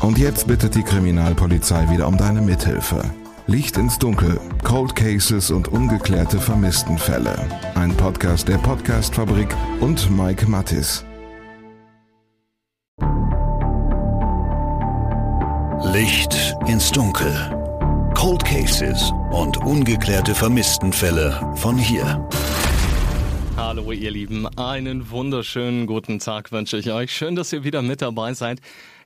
Und jetzt bittet die Kriminalpolizei wieder um deine Mithilfe. Licht ins Dunkel, Cold Cases und ungeklärte Vermisstenfälle. Ein Podcast der Podcastfabrik und Mike Mattis. Licht ins Dunkel. Cold Cases und ungeklärte Vermisstenfälle von hier. Hallo ihr Lieben, einen wunderschönen guten Tag wünsche ich euch. Schön, dass ihr wieder mit dabei seid.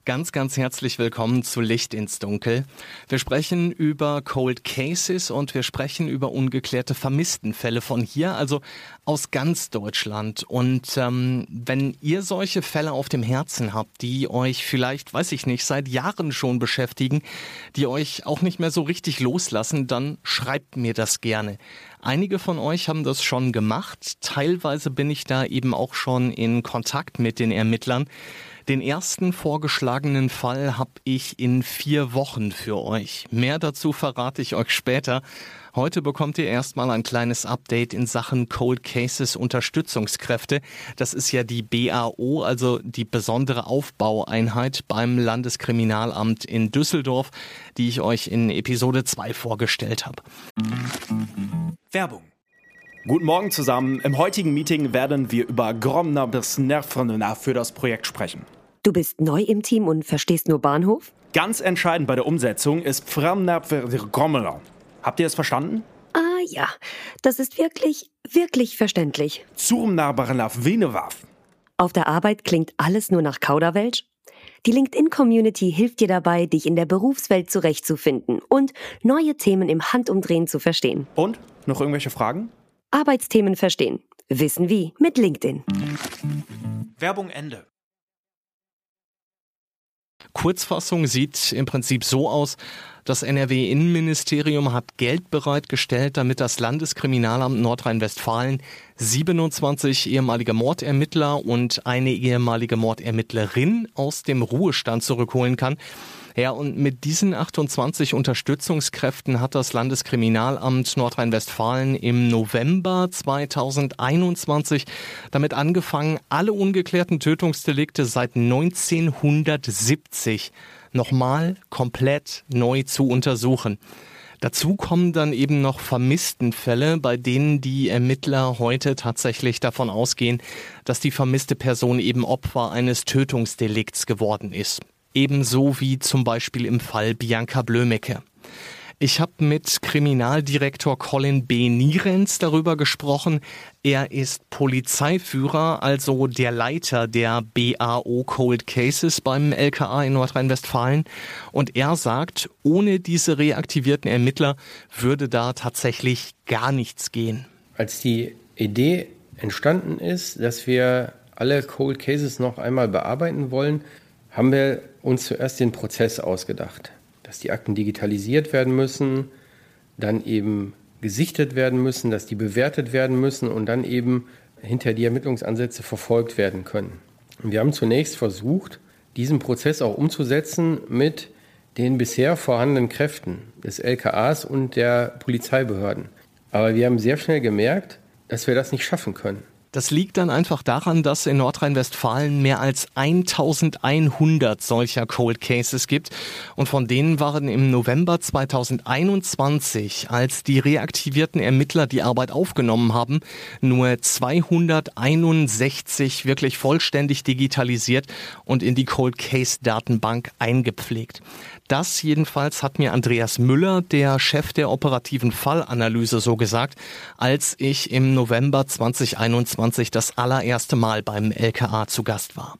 Ganz, ganz herzlich willkommen zu Licht ins Dunkel. Wir sprechen über Cold Cases und wir sprechen über ungeklärte Vermisstenfälle von hier, also aus ganz Deutschland. Und ähm, wenn ihr solche Fälle auf dem Herzen habt, die euch vielleicht, weiß ich nicht, seit Jahren schon beschäftigen, die euch auch nicht mehr so richtig loslassen, dann schreibt mir das gerne. Einige von euch haben das schon gemacht. Teilweise bin ich da eben auch schon in Kontakt mit den Ermittlern. Den ersten vorgeschlagenen Fall habe ich in vier Wochen für euch. Mehr dazu verrate ich euch später. Heute bekommt ihr erstmal ein kleines Update in Sachen Cold Cases Unterstützungskräfte. Das ist ja die BAO, also die besondere Aufbaueinheit beim Landeskriminalamt in Düsseldorf, die ich euch in Episode 2 vorgestellt habe. Werbung Guten Morgen zusammen. Im heutigen Meeting werden wir über Gromner bis Nervrenna für das Projekt sprechen. Du bist neu im Team und verstehst nur Bahnhof? Ganz entscheidend bei der Umsetzung ist Gromner. Habt ihr es verstanden? Ah ja, das ist wirklich, wirklich verständlich. Auf der Arbeit klingt alles nur nach Kauderwelsch? Die LinkedIn-Community hilft dir dabei, dich in der Berufswelt zurechtzufinden und neue Themen im Handumdrehen zu verstehen. Und? Noch irgendwelche Fragen? Arbeitsthemen verstehen. Wissen wie mit LinkedIn. Werbung Ende. Kurzfassung sieht im Prinzip so aus, das NRW-Innenministerium hat Geld bereitgestellt, damit das Landeskriminalamt Nordrhein-Westfalen 27 ehemalige Mordermittler und eine ehemalige Mordermittlerin aus dem Ruhestand zurückholen kann. Ja, und mit diesen 28 Unterstützungskräften hat das Landeskriminalamt Nordrhein-Westfalen im November 2021 damit angefangen, alle ungeklärten Tötungsdelikte seit 1970 nochmal komplett neu zu untersuchen. Dazu kommen dann eben noch Vermisstenfälle, bei denen die Ermittler heute tatsächlich davon ausgehen, dass die vermisste Person eben Opfer eines Tötungsdelikts geworden ist. Ebenso wie zum Beispiel im Fall Bianca Blömecke. Ich habe mit Kriminaldirektor Colin B. Nierens darüber gesprochen. Er ist Polizeiführer, also der Leiter der BAO Cold Cases beim LKA in Nordrhein-Westfalen. Und er sagt, ohne diese reaktivierten Ermittler würde da tatsächlich gar nichts gehen. Als die Idee entstanden ist, dass wir alle Cold Cases noch einmal bearbeiten wollen, haben wir uns zuerst den Prozess ausgedacht, dass die Akten digitalisiert werden müssen, dann eben gesichtet werden müssen, dass die bewertet werden müssen und dann eben hinter die Ermittlungsansätze verfolgt werden können. Und wir haben zunächst versucht, diesen Prozess auch umzusetzen mit den bisher vorhandenen Kräften des LKAs und der Polizeibehörden. Aber wir haben sehr schnell gemerkt, dass wir das nicht schaffen können. Das liegt dann einfach daran, dass in Nordrhein-Westfalen mehr als 1100 solcher Cold Cases gibt und von denen waren im November 2021, als die reaktivierten Ermittler die Arbeit aufgenommen haben, nur 261 wirklich vollständig digitalisiert und in die Cold Case Datenbank eingepflegt. Das jedenfalls hat mir Andreas Müller, der Chef der operativen Fallanalyse, so gesagt, als ich im November 2021 das allererste Mal beim LKA zu Gast war.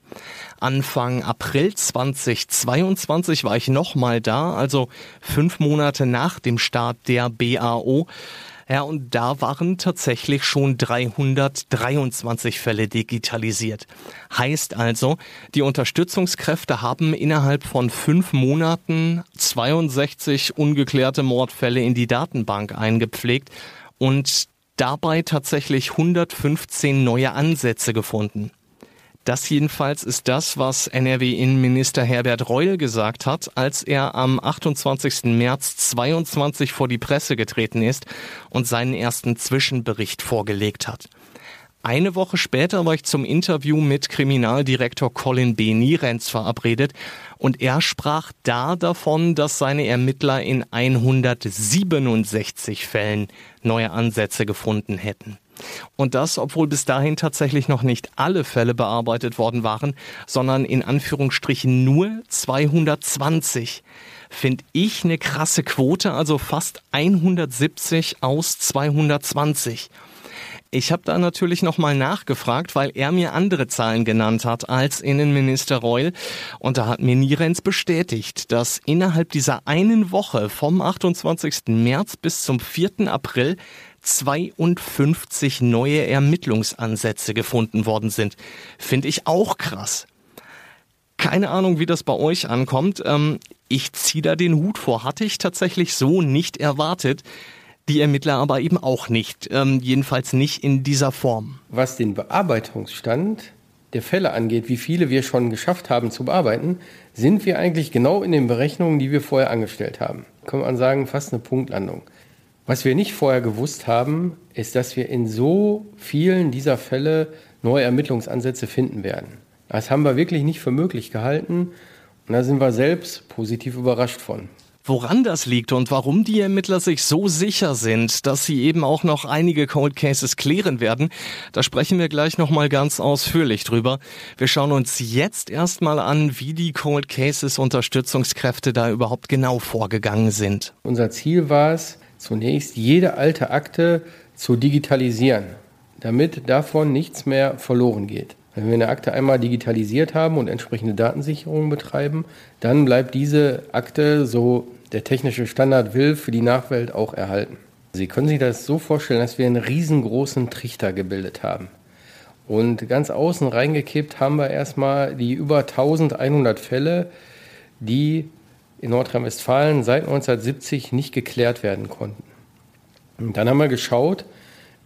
Anfang April 2022 war ich nochmal da, also fünf Monate nach dem Start der BAO. Ja, und da waren tatsächlich schon 323 Fälle digitalisiert. Heißt also, die Unterstützungskräfte haben innerhalb von fünf Monaten 62 ungeklärte Mordfälle in die Datenbank eingepflegt und dabei tatsächlich 115 neue Ansätze gefunden. Das jedenfalls ist das, was NRW-Innenminister Herbert Reul gesagt hat, als er am 28. März 22 vor die Presse getreten ist und seinen ersten Zwischenbericht vorgelegt hat. Eine Woche später war ich zum Interview mit Kriminaldirektor Colin B. Nierenz verabredet und er sprach da davon, dass seine Ermittler in 167 Fällen neue Ansätze gefunden hätten. Und das, obwohl bis dahin tatsächlich noch nicht alle Fälle bearbeitet worden waren, sondern in Anführungsstrichen nur 220. Finde ich eine krasse Quote, also fast 170 aus 220. Ich habe da natürlich nochmal nachgefragt, weil er mir andere Zahlen genannt hat als Innenminister Reul. Und da hat mir Nierens bestätigt, dass innerhalb dieser einen Woche vom 28. März bis zum 4. April 52 neue Ermittlungsansätze gefunden worden sind. Finde ich auch krass. Keine Ahnung, wie das bei euch ankommt. Ähm, ich ziehe da den Hut vor. Hatte ich tatsächlich so nicht erwartet. Die Ermittler aber eben auch nicht. Ähm, jedenfalls nicht in dieser Form. Was den Bearbeitungsstand der Fälle angeht, wie viele wir schon geschafft haben zu bearbeiten, sind wir eigentlich genau in den Berechnungen, die wir vorher angestellt haben. Kann man sagen, fast eine Punktlandung. Was wir nicht vorher gewusst haben, ist, dass wir in so vielen dieser Fälle neue Ermittlungsansätze finden werden. Das haben wir wirklich nicht für möglich gehalten und da sind wir selbst positiv überrascht von. Woran das liegt und warum die Ermittler sich so sicher sind, dass sie eben auch noch einige Cold Cases klären werden, da sprechen wir gleich nochmal ganz ausführlich drüber. Wir schauen uns jetzt erstmal an, wie die Cold Cases Unterstützungskräfte da überhaupt genau vorgegangen sind. Unser Ziel war es, zunächst jede alte Akte zu digitalisieren, damit davon nichts mehr verloren geht. Wenn wir eine Akte einmal digitalisiert haben und entsprechende Datensicherung betreiben, dann bleibt diese Akte, so der technische Standard will, für die Nachwelt auch erhalten. Sie können sich das so vorstellen, dass wir einen riesengroßen Trichter gebildet haben. Und ganz außen reingekippt haben wir erstmal die über 1100 Fälle, die in Nordrhein-Westfalen seit 1970 nicht geklärt werden konnten. Und dann haben wir geschaut,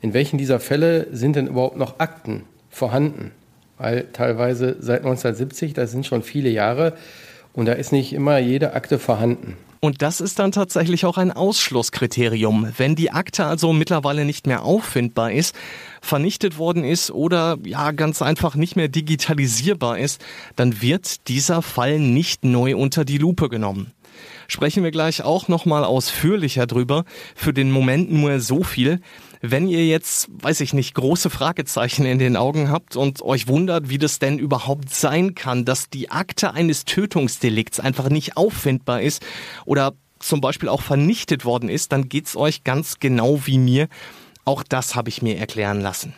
in welchen dieser Fälle sind denn überhaupt noch Akten vorhanden. Weil teilweise seit 1970, das sind schon viele Jahre, und da ist nicht immer jede Akte vorhanden. Und das ist dann tatsächlich auch ein Ausschlusskriterium. Wenn die Akte also mittlerweile nicht mehr auffindbar ist, vernichtet worden ist oder ja ganz einfach nicht mehr digitalisierbar ist, dann wird dieser Fall nicht neu unter die Lupe genommen. Sprechen wir gleich auch nochmal ausführlicher drüber. Für den Moment nur so viel. Wenn ihr jetzt, weiß ich nicht, große Fragezeichen in den Augen habt und euch wundert, wie das denn überhaupt sein kann, dass die Akte eines Tötungsdelikts einfach nicht auffindbar ist oder zum Beispiel auch vernichtet worden ist, dann geht's euch ganz genau wie mir. Auch das habe ich mir erklären lassen.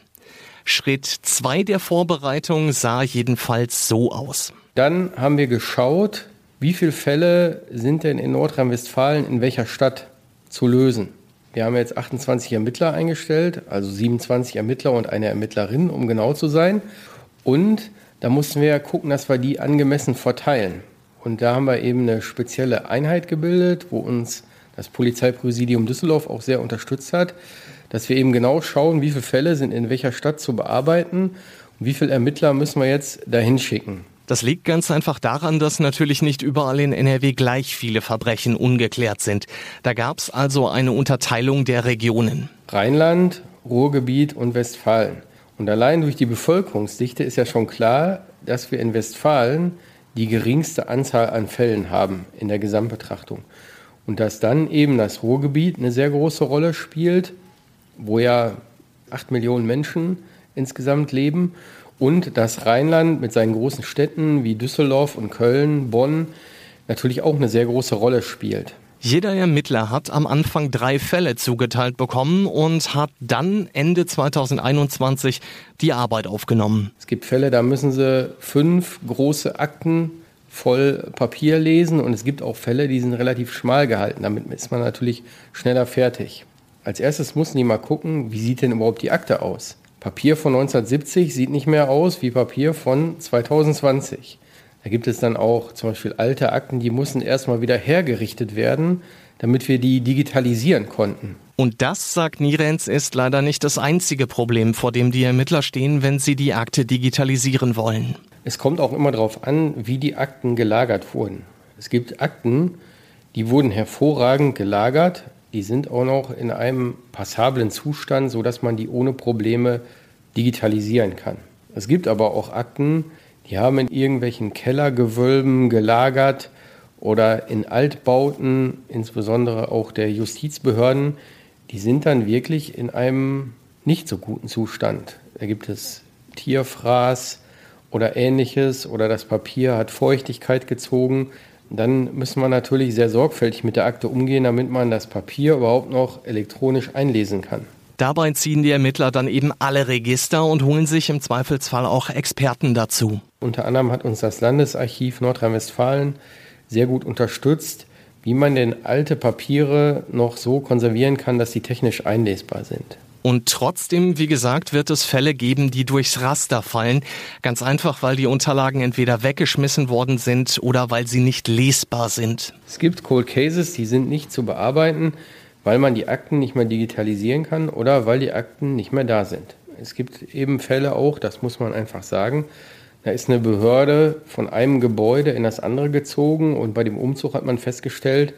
Schritt zwei der Vorbereitung sah jedenfalls so aus. Dann haben wir geschaut, wie viele Fälle sind denn in Nordrhein-Westfalen in welcher Stadt zu lösen. Wir haben jetzt 28 Ermittler eingestellt, also 27 Ermittler und eine Ermittlerin, um genau zu sein. Und da mussten wir gucken, dass wir die angemessen verteilen. Und da haben wir eben eine spezielle Einheit gebildet, wo uns das Polizeipräsidium Düsseldorf auch sehr unterstützt hat, dass wir eben genau schauen, wie viele Fälle sind in welcher Stadt zu bearbeiten und wie viele Ermittler müssen wir jetzt dahin schicken. Das liegt ganz einfach daran, dass natürlich nicht überall in NRW gleich viele Verbrechen ungeklärt sind. Da gab es also eine Unterteilung der Regionen. Rheinland, Ruhrgebiet und Westfalen. Und allein durch die Bevölkerungsdichte ist ja schon klar, dass wir in Westfalen die geringste Anzahl an Fällen haben in der Gesamtbetrachtung. Und dass dann eben das Ruhrgebiet eine sehr große Rolle spielt, wo ja acht Millionen Menschen insgesamt leben und das Rheinland mit seinen großen Städten wie Düsseldorf und Köln, Bonn natürlich auch eine sehr große Rolle spielt. Jeder Ermittler hat am Anfang drei Fälle zugeteilt bekommen und hat dann Ende 2021 die Arbeit aufgenommen. Es gibt Fälle, da müssen sie fünf große Akten voll Papier lesen und es gibt auch Fälle, die sind relativ schmal gehalten. Damit ist man natürlich schneller fertig. Als erstes mussten die mal gucken, wie sieht denn überhaupt die Akte aus? Papier von 1970 sieht nicht mehr aus wie Papier von 2020. Da gibt es dann auch zum Beispiel alte Akten, die mussten erstmal wieder hergerichtet werden, damit wir die digitalisieren konnten. Und das, sagt Nirens, ist leider nicht das einzige Problem, vor dem die Ermittler stehen, wenn sie die Akte digitalisieren wollen. Es kommt auch immer darauf an, wie die Akten gelagert wurden. Es gibt Akten, die wurden hervorragend gelagert, die sind auch noch in einem passablen Zustand, sodass man die ohne Probleme digitalisieren kann. Es gibt aber auch Akten, die haben in irgendwelchen Kellergewölben gelagert oder in Altbauten, insbesondere auch der Justizbehörden, die sind dann wirklich in einem nicht so guten Zustand. Da gibt es Tierfraß oder ähnliches oder das Papier hat Feuchtigkeit gezogen. Dann müssen wir natürlich sehr sorgfältig mit der Akte umgehen, damit man das Papier überhaupt noch elektronisch einlesen kann. Dabei ziehen die Ermittler dann eben alle Register und holen sich im Zweifelsfall auch Experten dazu. Unter anderem hat uns das Landesarchiv Nordrhein-Westfalen sehr gut unterstützt, wie man denn alte Papiere noch so konservieren kann, dass sie technisch einlesbar sind. Und trotzdem, wie gesagt, wird es Fälle geben, die durchs Raster fallen. Ganz einfach, weil die Unterlagen entweder weggeschmissen worden sind oder weil sie nicht lesbar sind. Es gibt Cold Cases, die sind nicht zu bearbeiten, weil man die Akten nicht mehr digitalisieren kann oder weil die Akten nicht mehr da sind. Es gibt eben Fälle auch, das muss man einfach sagen, da ist eine Behörde von einem Gebäude in das andere gezogen und bei dem Umzug hat man festgestellt,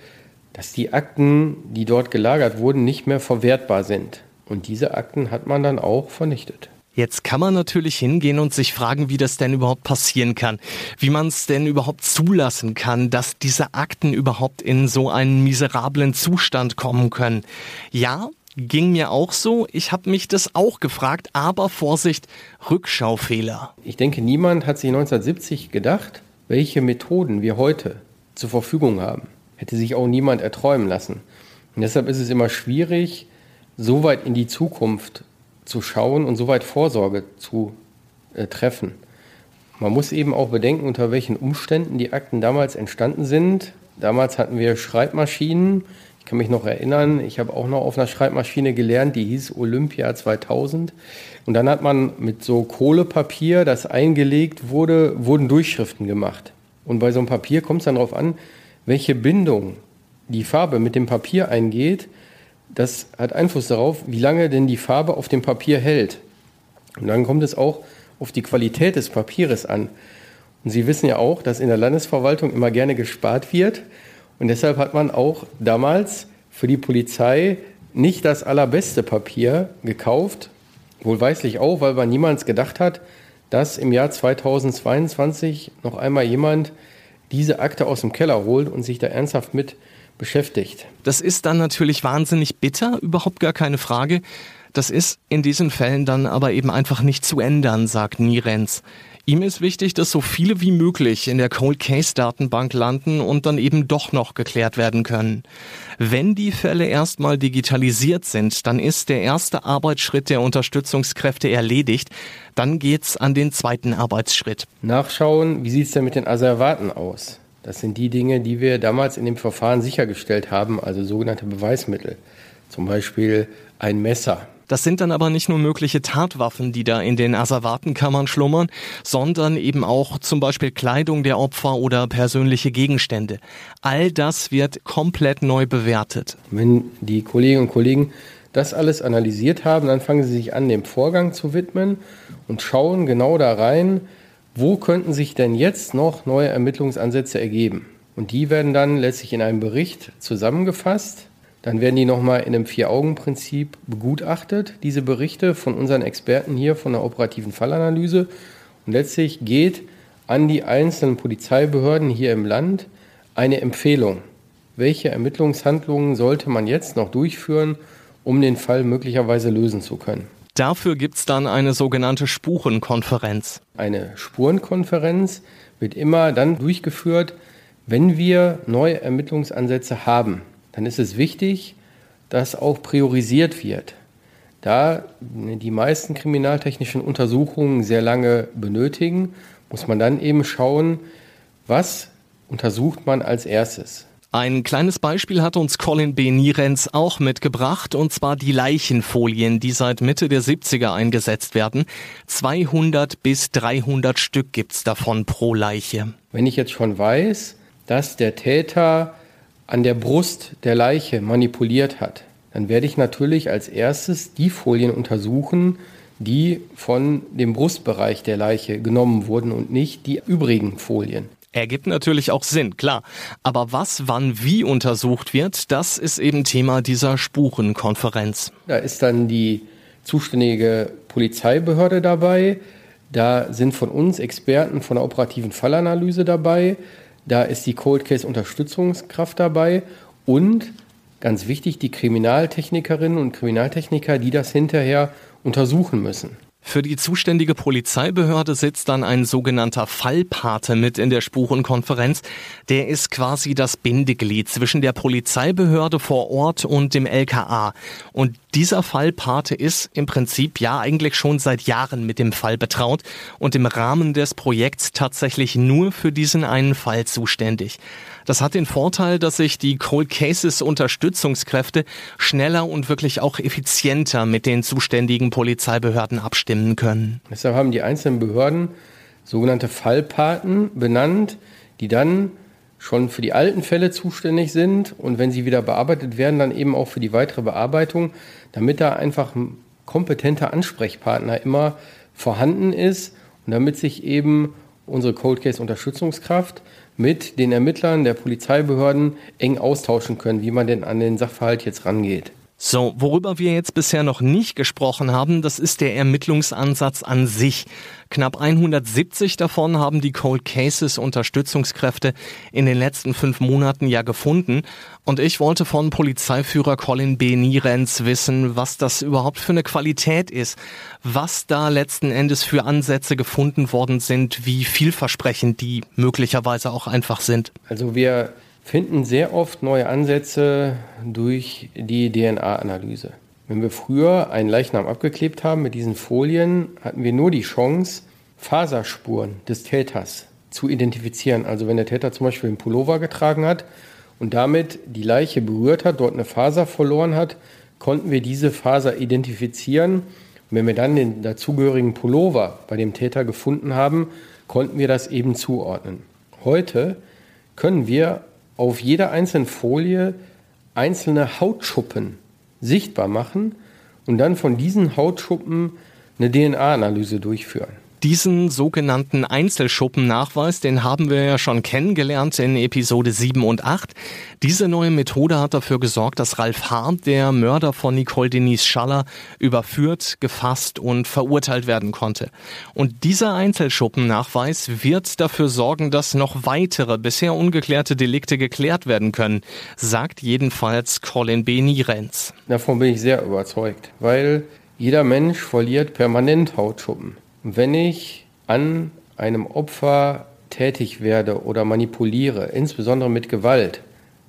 dass die Akten, die dort gelagert wurden, nicht mehr verwertbar sind. Und diese Akten hat man dann auch vernichtet. Jetzt kann man natürlich hingehen und sich fragen, wie das denn überhaupt passieren kann, wie man es denn überhaupt zulassen kann, dass diese Akten überhaupt in so einen miserablen Zustand kommen können. Ja, Ging mir auch so. Ich habe mich das auch gefragt, aber Vorsicht, Rückschaufehler. Ich denke, niemand hat sich 1970 gedacht, welche Methoden wir heute zur Verfügung haben. Hätte sich auch niemand erträumen lassen. Und deshalb ist es immer schwierig, so weit in die Zukunft zu schauen und so weit Vorsorge zu äh, treffen. Man muss eben auch bedenken, unter welchen Umständen die Akten damals entstanden sind. Damals hatten wir Schreibmaschinen, ich kann mich noch erinnern, ich habe auch noch auf einer Schreibmaschine gelernt, die hieß Olympia 2000. Und dann hat man mit so Kohlepapier, das eingelegt wurde, wurden Durchschriften gemacht. Und bei so einem Papier kommt es dann darauf an, welche Bindung die Farbe mit dem Papier eingeht. Das hat Einfluss darauf, wie lange denn die Farbe auf dem Papier hält. Und dann kommt es auch auf die Qualität des Papieres an. Und Sie wissen ja auch, dass in der Landesverwaltung immer gerne gespart wird. Und deshalb hat man auch damals für die Polizei nicht das allerbeste Papier gekauft. Wohlweislich auch, weil man niemals gedacht hat, dass im Jahr 2022 noch einmal jemand diese Akte aus dem Keller holt und sich da ernsthaft mit beschäftigt. Das ist dann natürlich wahnsinnig bitter, überhaupt gar keine Frage. Das ist in diesen Fällen dann aber eben einfach nicht zu ändern, sagt Nirenz. Ihm ist wichtig, dass so viele wie möglich in der Cold Case Datenbank landen und dann eben doch noch geklärt werden können. Wenn die Fälle erstmal digitalisiert sind, dann ist der erste Arbeitsschritt der Unterstützungskräfte erledigt. Dann geht's an den zweiten Arbeitsschritt. Nachschauen, wie sieht's denn mit den Asservaten aus? Das sind die Dinge, die wir damals in dem Verfahren sichergestellt haben, also sogenannte Beweismittel. Zum Beispiel ein Messer, das sind dann aber nicht nur mögliche Tatwaffen, die da in den Asservatenkammern schlummern, sondern eben auch zum Beispiel Kleidung der Opfer oder persönliche Gegenstände. All das wird komplett neu bewertet. Wenn die Kolleginnen und Kollegen das alles analysiert haben, dann fangen sie sich an, dem Vorgang zu widmen und schauen genau da rein, wo könnten sich denn jetzt noch neue Ermittlungsansätze ergeben. Und die werden dann letztlich in einem Bericht zusammengefasst dann werden die nochmal in einem Vier-Augen-Prinzip begutachtet, diese Berichte von unseren Experten hier von der operativen Fallanalyse. Und letztlich geht an die einzelnen Polizeibehörden hier im Land eine Empfehlung. Welche Ermittlungshandlungen sollte man jetzt noch durchführen, um den Fall möglicherweise lösen zu können? Dafür gibt es dann eine sogenannte Spurenkonferenz. Eine Spurenkonferenz wird immer dann durchgeführt, wenn wir neue Ermittlungsansätze haben dann ist es wichtig, dass auch priorisiert wird. Da die meisten kriminaltechnischen Untersuchungen sehr lange benötigen, muss man dann eben schauen, was untersucht man als erstes. Ein kleines Beispiel hat uns Colin B. Nierenz auch mitgebracht, und zwar die Leichenfolien, die seit Mitte der 70er eingesetzt werden. 200 bis 300 Stück gibt's davon pro Leiche. Wenn ich jetzt schon weiß, dass der Täter an der Brust der Leiche manipuliert hat, dann werde ich natürlich als erstes die Folien untersuchen, die von dem Brustbereich der Leiche genommen wurden und nicht die übrigen Folien. Ergibt natürlich auch Sinn, klar. Aber was, wann, wie untersucht wird, das ist eben Thema dieser Spurenkonferenz. Da ist dann die zuständige Polizeibehörde dabei, da sind von uns Experten von der operativen Fallanalyse dabei, da ist die Cold Case Unterstützungskraft dabei und ganz wichtig die Kriminaltechnikerinnen und Kriminaltechniker, die das hinterher untersuchen müssen. Für die zuständige Polizeibehörde sitzt dann ein sogenannter Fallpate mit in der Spurenkonferenz. Der ist quasi das Bindeglied zwischen der Polizeibehörde vor Ort und dem LKA. Und dieser Fallpate ist im Prinzip ja eigentlich schon seit Jahren mit dem Fall betraut und im Rahmen des Projekts tatsächlich nur für diesen einen Fall zuständig. Das hat den Vorteil, dass sich die Cold Cases Unterstützungskräfte schneller und wirklich auch effizienter mit den zuständigen Polizeibehörden abstimmen können. Deshalb haben die einzelnen Behörden sogenannte Fallpaten benannt, die dann schon für die alten Fälle zuständig sind und wenn sie wieder bearbeitet werden, dann eben auch für die weitere Bearbeitung, damit da einfach ein kompetenter Ansprechpartner immer vorhanden ist und damit sich eben unsere Cold Case Unterstützungskraft mit den Ermittlern der Polizeibehörden eng austauschen können, wie man denn an den Sachverhalt jetzt rangeht. So, worüber wir jetzt bisher noch nicht gesprochen haben, das ist der Ermittlungsansatz an sich. Knapp 170 davon haben die Cold Cases Unterstützungskräfte in den letzten fünf Monaten ja gefunden. Und ich wollte von Polizeiführer Colin B. Nierenz wissen, was das überhaupt für eine Qualität ist, was da letzten Endes für Ansätze gefunden worden sind, wie vielversprechend die möglicherweise auch einfach sind. Also wir finden sehr oft neue Ansätze durch die DNA-Analyse. Wenn wir früher einen Leichnam abgeklebt haben mit diesen Folien, hatten wir nur die Chance, Faserspuren des Täters zu identifizieren. Also wenn der Täter zum Beispiel einen Pullover getragen hat und damit die Leiche berührt hat, dort eine Faser verloren hat, konnten wir diese Faser identifizieren. Und wenn wir dann den dazugehörigen Pullover bei dem Täter gefunden haben, konnten wir das eben zuordnen. Heute können wir auf jeder einzelnen Folie einzelne Hautschuppen sichtbar machen und dann von diesen Hautschuppen eine DNA-Analyse durchführen. Diesen sogenannten Einzelschuppennachweis, den haben wir ja schon kennengelernt in Episode 7 und 8. Diese neue Methode hat dafür gesorgt, dass Ralf Hart, der Mörder von Nicole Denise Schaller, überführt, gefasst und verurteilt werden konnte. Und dieser Einzelschuppennachweis wird dafür sorgen, dass noch weitere bisher ungeklärte Delikte geklärt werden können, sagt jedenfalls Colin B. Nierenz. Davon bin ich sehr überzeugt, weil jeder Mensch verliert permanent Hautschuppen. Wenn ich an einem Opfer tätig werde oder manipuliere, insbesondere mit Gewalt,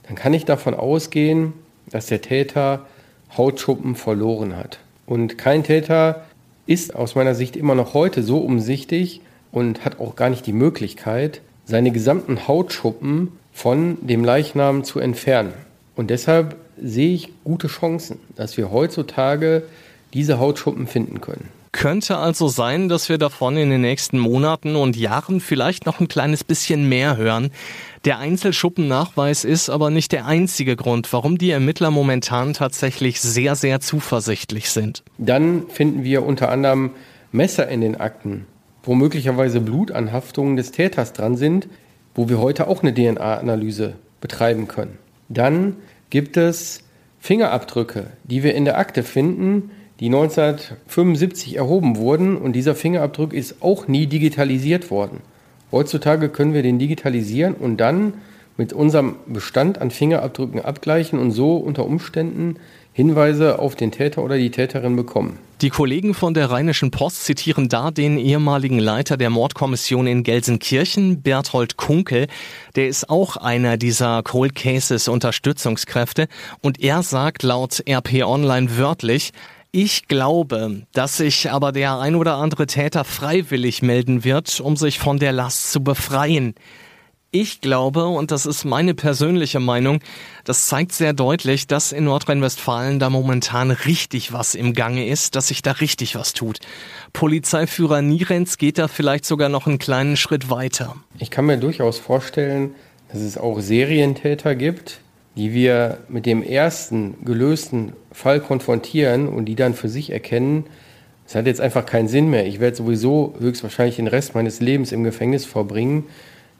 dann kann ich davon ausgehen, dass der Täter Hautschuppen verloren hat. Und kein Täter ist aus meiner Sicht immer noch heute so umsichtig und hat auch gar nicht die Möglichkeit, seine gesamten Hautschuppen von dem Leichnam zu entfernen. Und deshalb sehe ich gute Chancen, dass wir heutzutage diese Hautschuppen finden können. Könnte also sein, dass wir davon in den nächsten Monaten und Jahren vielleicht noch ein kleines bisschen mehr hören. Der Einzelschuppennachweis ist aber nicht der einzige Grund, warum die Ermittler momentan tatsächlich sehr, sehr zuversichtlich sind. Dann finden wir unter anderem Messer in den Akten, wo möglicherweise Blutanhaftungen des Täters dran sind, wo wir heute auch eine DNA-Analyse betreiben können. Dann gibt es Fingerabdrücke, die wir in der Akte finden, die 1975 erhoben wurden und dieser Fingerabdruck ist auch nie digitalisiert worden. Heutzutage können wir den digitalisieren und dann mit unserem Bestand an Fingerabdrücken abgleichen und so unter Umständen Hinweise auf den Täter oder die Täterin bekommen. Die Kollegen von der Rheinischen Post zitieren da den ehemaligen Leiter der Mordkommission in Gelsenkirchen, Berthold Kunkel. Der ist auch einer dieser Cold Cases Unterstützungskräfte und er sagt laut RP Online wörtlich, ich glaube, dass sich aber der ein oder andere Täter freiwillig melden wird, um sich von der Last zu befreien. Ich glaube, und das ist meine persönliche Meinung, das zeigt sehr deutlich, dass in Nordrhein-Westfalen da momentan richtig was im Gange ist, dass sich da richtig was tut. Polizeiführer Nierenz geht da vielleicht sogar noch einen kleinen Schritt weiter. Ich kann mir durchaus vorstellen, dass es auch Serientäter gibt, die wir mit dem ersten gelösten Fall konfrontieren und die dann für sich erkennen, es hat jetzt einfach keinen Sinn mehr. Ich werde sowieso höchstwahrscheinlich den Rest meines Lebens im Gefängnis verbringen,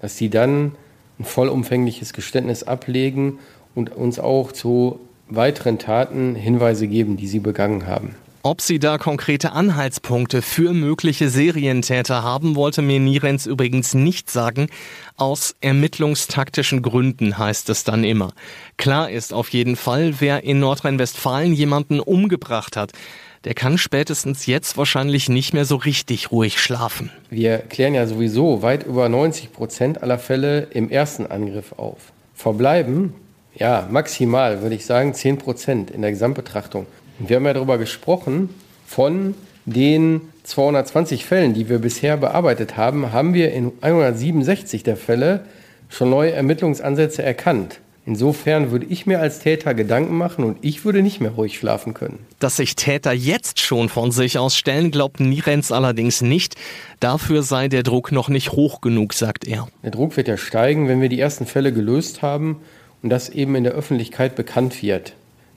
dass sie dann ein vollumfängliches Geständnis ablegen und uns auch zu weiteren Taten Hinweise geben, die sie begangen haben. Ob sie da konkrete Anhaltspunkte für mögliche Serientäter haben, wollte mir Nirens übrigens nicht sagen. Aus ermittlungstaktischen Gründen heißt es dann immer. Klar ist auf jeden Fall, wer in Nordrhein-Westfalen jemanden umgebracht hat, der kann spätestens jetzt wahrscheinlich nicht mehr so richtig ruhig schlafen. Wir klären ja sowieso weit über 90 Prozent aller Fälle im ersten Angriff auf. Verbleiben, ja, maximal würde ich sagen 10 Prozent in der Gesamtbetrachtung. Wir haben ja darüber gesprochen, von den 220 Fällen, die wir bisher bearbeitet haben, haben wir in 167 der Fälle schon neue Ermittlungsansätze erkannt. Insofern würde ich mir als Täter Gedanken machen und ich würde nicht mehr ruhig schlafen können. Dass sich Täter jetzt schon von sich aus stellen, glaubt Nierenz allerdings nicht. Dafür sei der Druck noch nicht hoch genug, sagt er. Der Druck wird ja steigen, wenn wir die ersten Fälle gelöst haben und das eben in der Öffentlichkeit bekannt wird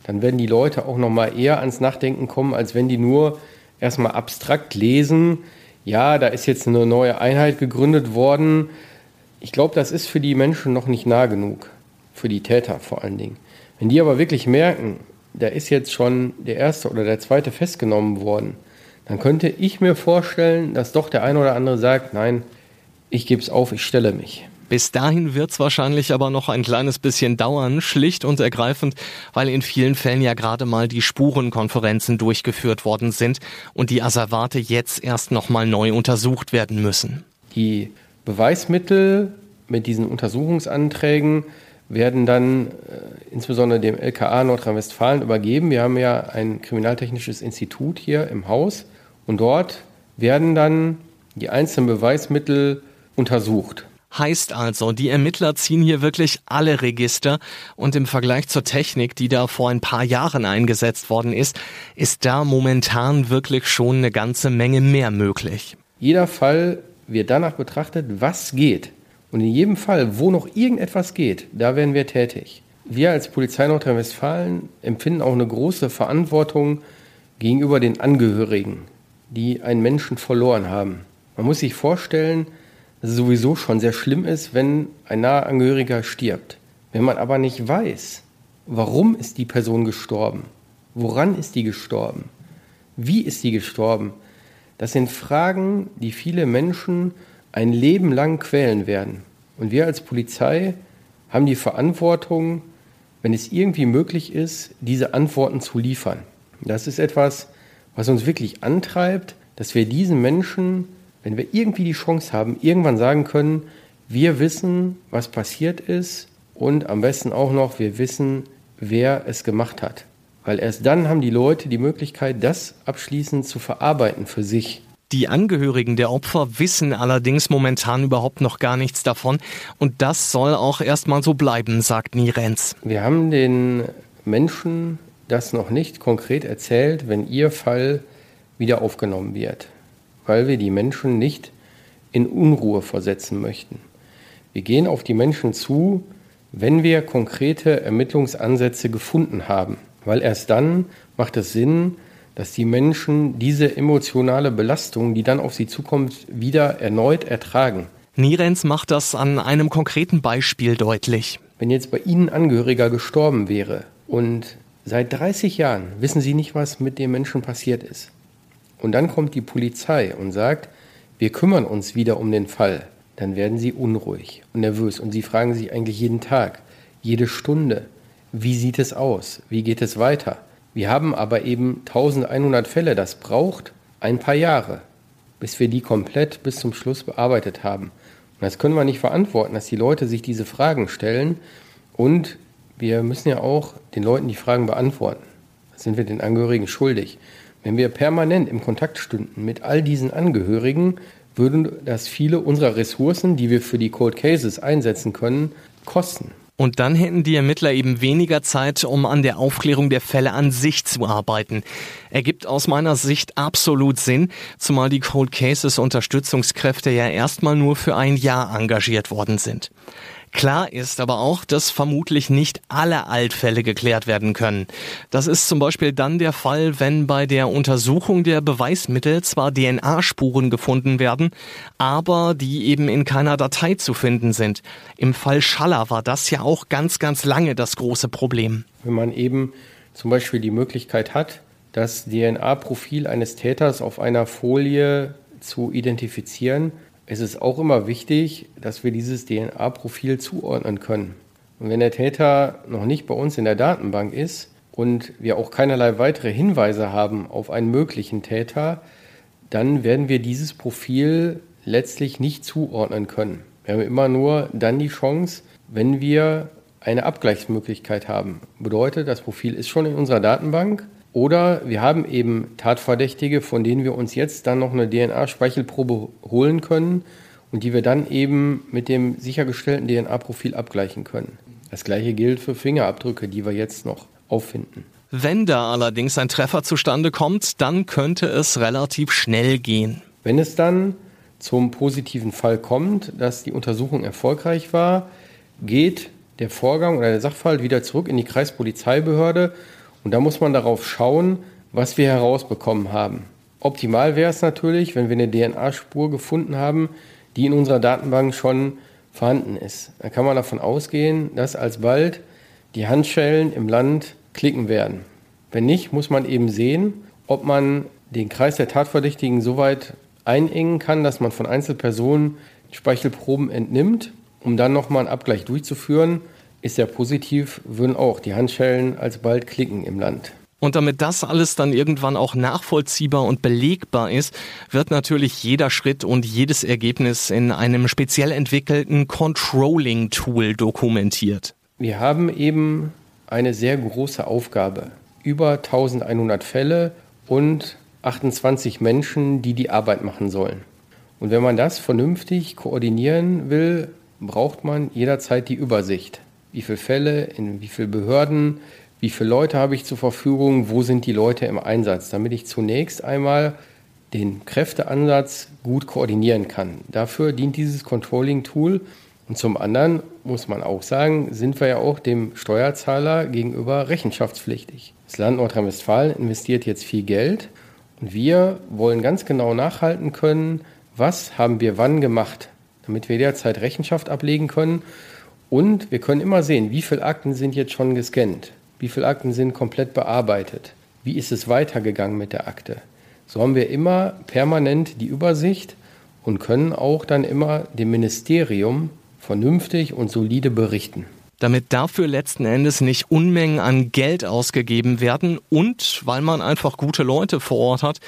dann werden die Leute auch noch mal eher ans Nachdenken kommen, als wenn die nur erstmal abstrakt lesen, ja, da ist jetzt eine neue Einheit gegründet worden. Ich glaube, das ist für die Menschen noch nicht nah genug, für die Täter vor allen Dingen. Wenn die aber wirklich merken, da ist jetzt schon der erste oder der zweite festgenommen worden, dann könnte ich mir vorstellen, dass doch der eine oder andere sagt, nein, ich gebe es auf, ich stelle mich. Bis dahin wird es wahrscheinlich aber noch ein kleines bisschen dauern, schlicht und ergreifend, weil in vielen Fällen ja gerade mal die Spurenkonferenzen durchgeführt worden sind und die Asservate jetzt erst noch mal neu untersucht werden müssen. Die Beweismittel mit diesen Untersuchungsanträgen werden dann äh, insbesondere dem LKA Nordrhein-Westfalen übergeben. Wir haben ja ein kriminaltechnisches Institut hier im Haus und dort werden dann die einzelnen Beweismittel untersucht. Heißt also, die Ermittler ziehen hier wirklich alle Register und im Vergleich zur Technik, die da vor ein paar Jahren eingesetzt worden ist, ist da momentan wirklich schon eine ganze Menge mehr möglich. Jeder Fall wird danach betrachtet, was geht. Und in jedem Fall, wo noch irgendetwas geht, da werden wir tätig. Wir als Polizei Nordrhein-Westfalen empfinden auch eine große Verantwortung gegenüber den Angehörigen, die einen Menschen verloren haben. Man muss sich vorstellen, sowieso schon sehr schlimm ist, wenn ein naher Angehöriger stirbt. Wenn man aber nicht weiß, warum ist die Person gestorben, woran ist die gestorben, wie ist die gestorben, das sind Fragen, die viele Menschen ein Leben lang quälen werden. Und wir als Polizei haben die Verantwortung, wenn es irgendwie möglich ist, diese Antworten zu liefern. Das ist etwas, was uns wirklich antreibt, dass wir diesen Menschen wenn wir irgendwie die Chance haben, irgendwann sagen können, wir wissen, was passiert ist und am besten auch noch, wir wissen, wer es gemacht hat. Weil erst dann haben die Leute die Möglichkeit, das abschließend zu verarbeiten für sich. Die Angehörigen der Opfer wissen allerdings momentan überhaupt noch gar nichts davon und das soll auch erstmal so bleiben, sagt Nirenz. Wir haben den Menschen das noch nicht konkret erzählt, wenn ihr Fall wieder aufgenommen wird weil wir die Menschen nicht in Unruhe versetzen möchten. Wir gehen auf die Menschen zu, wenn wir konkrete Ermittlungsansätze gefunden haben, weil erst dann macht es Sinn, dass die Menschen diese emotionale Belastung, die dann auf sie zukommt, wieder erneut ertragen. Nirens macht das an einem konkreten Beispiel deutlich. Wenn jetzt bei Ihnen Angehöriger gestorben wäre und seit 30 Jahren wissen Sie nicht, was mit dem Menschen passiert ist, und dann kommt die Polizei und sagt, wir kümmern uns wieder um den Fall, dann werden sie unruhig und nervös und sie fragen sich eigentlich jeden Tag, jede Stunde, wie sieht es aus, wie geht es weiter. Wir haben aber eben 1100 Fälle, das braucht ein paar Jahre, bis wir die komplett bis zum Schluss bearbeitet haben. Und das können wir nicht verantworten, dass die Leute sich diese Fragen stellen und wir müssen ja auch den Leuten die Fragen beantworten. Das sind wir den Angehörigen schuldig. Wenn wir permanent im Kontakt stünden mit all diesen Angehörigen, würden das viele unserer Ressourcen, die wir für die Cold Cases einsetzen können, kosten. Und dann hätten die Ermittler eben weniger Zeit, um an der Aufklärung der Fälle an sich zu arbeiten. Ergibt aus meiner Sicht absolut Sinn, zumal die Cold Cases Unterstützungskräfte ja erstmal nur für ein Jahr engagiert worden sind. Klar ist aber auch, dass vermutlich nicht alle Altfälle geklärt werden können. Das ist zum Beispiel dann der Fall, wenn bei der Untersuchung der Beweismittel zwar DNA-Spuren gefunden werden, aber die eben in keiner Datei zu finden sind. Im Fall Schaller war das ja auch ganz, ganz lange das große Problem. Wenn man eben zum Beispiel die Möglichkeit hat, das DNA-Profil eines Täters auf einer Folie zu identifizieren, ist es auch immer wichtig, dass wir dieses DNA-Profil zuordnen können. Und wenn der Täter noch nicht bei uns in der Datenbank ist und wir auch keinerlei weitere Hinweise haben auf einen möglichen Täter, dann werden wir dieses Profil letztlich nicht zuordnen können. Wir haben immer nur dann die Chance, wenn wir eine Abgleichsmöglichkeit haben. Bedeutet, das Profil ist schon in unserer Datenbank oder wir haben eben Tatverdächtige, von denen wir uns jetzt dann noch eine DNA-Speichelprobe holen können und die wir dann eben mit dem sichergestellten DNA-Profil abgleichen können. Das gleiche gilt für Fingerabdrücke, die wir jetzt noch auffinden. Wenn da allerdings ein Treffer zustande kommt, dann könnte es relativ schnell gehen. Wenn es dann zum positiven Fall kommt, dass die Untersuchung erfolgreich war, geht der Vorgang oder der Sachverhalt wieder zurück in die Kreispolizeibehörde und da muss man darauf schauen, was wir herausbekommen haben. Optimal wäre es natürlich, wenn wir eine DNA-Spur gefunden haben, die in unserer Datenbank schon vorhanden ist. Dann kann man davon ausgehen, dass alsbald die Handschellen im Land klicken werden. Wenn nicht, muss man eben sehen, ob man den Kreis der Tatverdächtigen so weit einengen kann, dass man von Einzelpersonen Speichelproben entnimmt, um dann nochmal einen Abgleich durchzuführen. Ist ja positiv, würden auch die Handschellen alsbald klicken im Land. Und damit das alles dann irgendwann auch nachvollziehbar und belegbar ist, wird natürlich jeder Schritt und jedes Ergebnis in einem speziell entwickelten Controlling-Tool dokumentiert. Wir haben eben eine sehr große Aufgabe. Über 1100 Fälle und 28 Menschen, die die Arbeit machen sollen. Und wenn man das vernünftig koordinieren will, braucht man jederzeit die Übersicht. Wie viele Fälle, in wie vielen Behörden, wie viele Leute habe ich zur Verfügung, wo sind die Leute im Einsatz, damit ich zunächst einmal den Kräfteansatz gut koordinieren kann. Dafür dient dieses Controlling-Tool. Und zum anderen muss man auch sagen, sind wir ja auch dem Steuerzahler gegenüber rechenschaftspflichtig. Das Land Nordrhein-Westfalen investiert jetzt viel Geld und wir wollen ganz genau nachhalten können, was haben wir wann gemacht, damit wir derzeit Rechenschaft ablegen können. Und wir können immer sehen, wie viele Akten sind jetzt schon gescannt, wie viele Akten sind komplett bearbeitet, wie ist es weitergegangen mit der Akte. So haben wir immer permanent die Übersicht und können auch dann immer dem Ministerium vernünftig und solide berichten damit dafür letzten Endes nicht Unmengen an Geld ausgegeben werden und weil man einfach gute Leute vor Ort hat,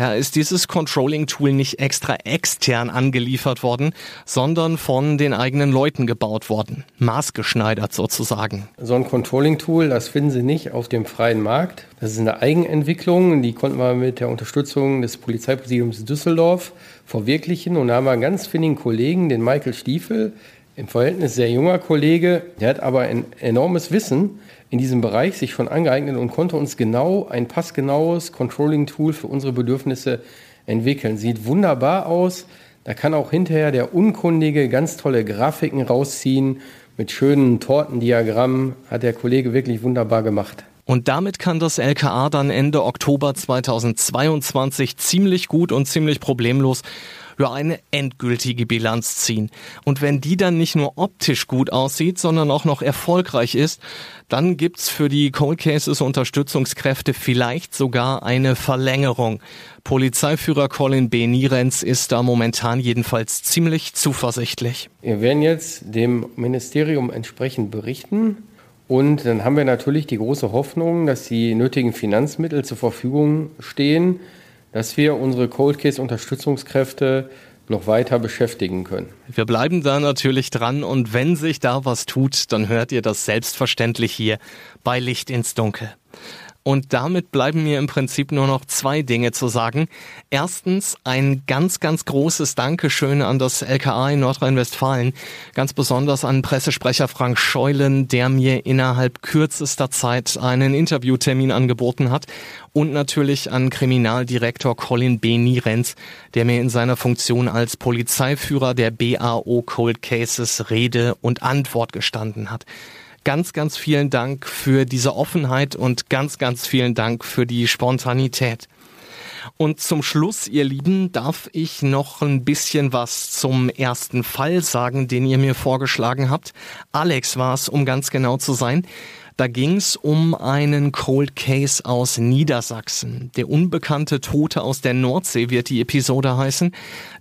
ja, ist dieses Controlling-Tool nicht extra extern angeliefert worden, sondern von den eigenen Leuten gebaut worden. Maßgeschneidert sozusagen. So ein Controlling-Tool, das finden Sie nicht auf dem freien Markt. Das ist eine Eigenentwicklung, die konnten wir mit der Unterstützung des Polizeipräsidiums Düsseldorf verwirklichen. Und da haben wir einen ganz finnigen Kollegen, den Michael Stiefel, im Verhältnis sehr junger Kollege, der hat aber ein enormes Wissen in diesem Bereich sich schon angeeignet und konnte uns genau ein passgenaues Controlling-Tool für unsere Bedürfnisse entwickeln. Sieht wunderbar aus. Da kann auch hinterher der Unkundige ganz tolle Grafiken rausziehen. Mit schönen Tortendiagrammen hat der Kollege wirklich wunderbar gemacht. Und damit kann das LKA dann Ende Oktober 2022 ziemlich gut und ziemlich problemlos für eine endgültige Bilanz ziehen. Und wenn die dann nicht nur optisch gut aussieht, sondern auch noch erfolgreich ist, dann gibt's für die Cold Cases Unterstützungskräfte vielleicht sogar eine Verlängerung. Polizeiführer Colin B. Nierenz ist da momentan jedenfalls ziemlich zuversichtlich. Wir werden jetzt dem Ministerium entsprechend berichten. Und dann haben wir natürlich die große Hoffnung, dass die nötigen Finanzmittel zur Verfügung stehen, dass wir unsere Cold Case Unterstützungskräfte noch weiter beschäftigen können. Wir bleiben da natürlich dran und wenn sich da was tut, dann hört ihr das selbstverständlich hier bei Licht ins Dunkel. Und damit bleiben mir im Prinzip nur noch zwei Dinge zu sagen. Erstens ein ganz, ganz großes Dankeschön an das LKA in Nordrhein-Westfalen. Ganz besonders an Pressesprecher Frank Scheulen, der mir innerhalb kürzester Zeit einen Interviewtermin angeboten hat. Und natürlich an Kriminaldirektor Colin B. Nierenz, der mir in seiner Funktion als Polizeiführer der BAO Cold Cases Rede und Antwort gestanden hat. Ganz, ganz vielen Dank für diese Offenheit und ganz, ganz vielen Dank für die Spontanität. Und zum Schluss, ihr Lieben, darf ich noch ein bisschen was zum ersten Fall sagen, den ihr mir vorgeschlagen habt. Alex war es, um ganz genau zu sein. Da ging es um einen Cold Case aus Niedersachsen. Der unbekannte Tote aus der Nordsee wird die Episode heißen.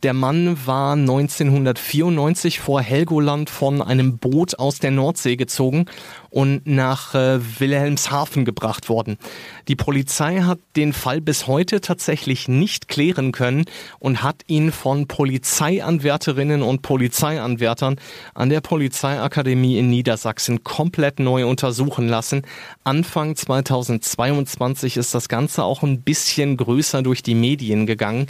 Der Mann war 1994 vor Helgoland von einem Boot aus der Nordsee gezogen und nach äh, Wilhelmshaven gebracht worden. Die Polizei hat den Fall bis heute tatsächlich nicht klären können und hat ihn von Polizeianwärterinnen und Polizeianwärtern an der Polizeiakademie in Niedersachsen komplett neu untersuchen lassen. Anfang 2022 ist das Ganze auch ein bisschen größer durch die Medien gegangen.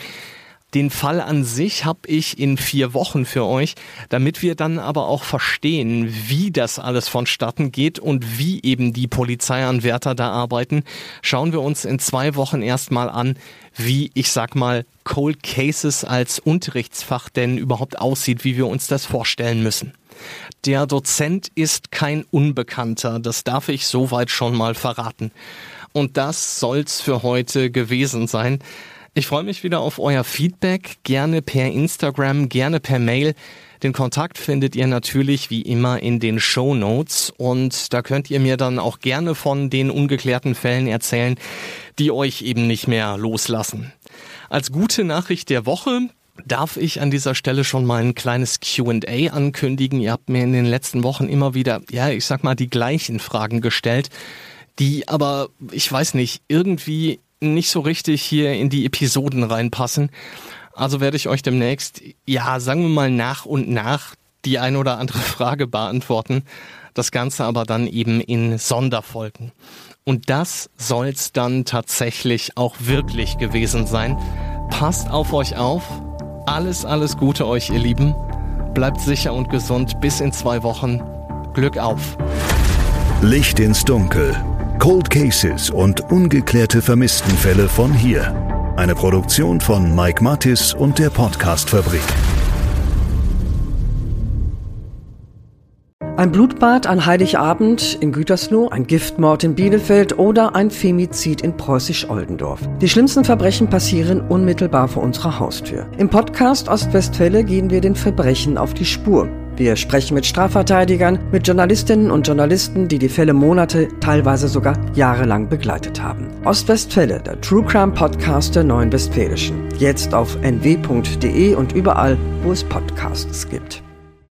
Den Fall an sich habe ich in vier Wochen für euch, damit wir dann aber auch verstehen, wie das alles vonstatten geht und wie eben die Polizeianwärter da arbeiten, schauen wir uns in zwei Wochen erstmal an, wie ich sag mal Cold Cases als Unterrichtsfach denn überhaupt aussieht, wie wir uns das vorstellen müssen. Der Dozent ist kein Unbekannter, das darf ich soweit schon mal verraten. Und das soll's für heute gewesen sein. Ich freue mich wieder auf euer Feedback, gerne per Instagram, gerne per Mail. Den Kontakt findet ihr natürlich wie immer in den Show Notes und da könnt ihr mir dann auch gerne von den ungeklärten Fällen erzählen, die euch eben nicht mehr loslassen. Als gute Nachricht der Woche darf ich an dieser Stelle schon mal ein kleines Q&A ankündigen. Ihr habt mir in den letzten Wochen immer wieder, ja, ich sag mal, die gleichen Fragen gestellt, die aber, ich weiß nicht, irgendwie nicht so richtig hier in die Episoden reinpassen. Also werde ich euch demnächst, ja, sagen wir mal nach und nach die ein oder andere Frage beantworten. Das Ganze aber dann eben in Sonderfolgen. Und das soll's dann tatsächlich auch wirklich gewesen sein. Passt auf euch auf. Alles, alles Gute euch, ihr Lieben. Bleibt sicher und gesund. Bis in zwei Wochen. Glück auf. Licht ins Dunkel Cold Cases und ungeklärte Vermisstenfälle von hier. Eine Produktion von Mike Mattis und der Podcastfabrik. Ein Blutbad an Heiligabend in Gütersloh, ein Giftmord in Bielefeld oder ein Femizid in Preußisch-Oldendorf. Die schlimmsten Verbrechen passieren unmittelbar vor unserer Haustür. Im Podcast Ostwestfälle gehen wir den Verbrechen auf die Spur. Wir sprechen mit Strafverteidigern, mit Journalistinnen und Journalisten, die die Fälle Monate, teilweise sogar jahrelang begleitet haben. Ostwestfälle, der True Crime Podcast der Neuen Westfälischen. Jetzt auf nw.de und überall, wo es Podcasts gibt.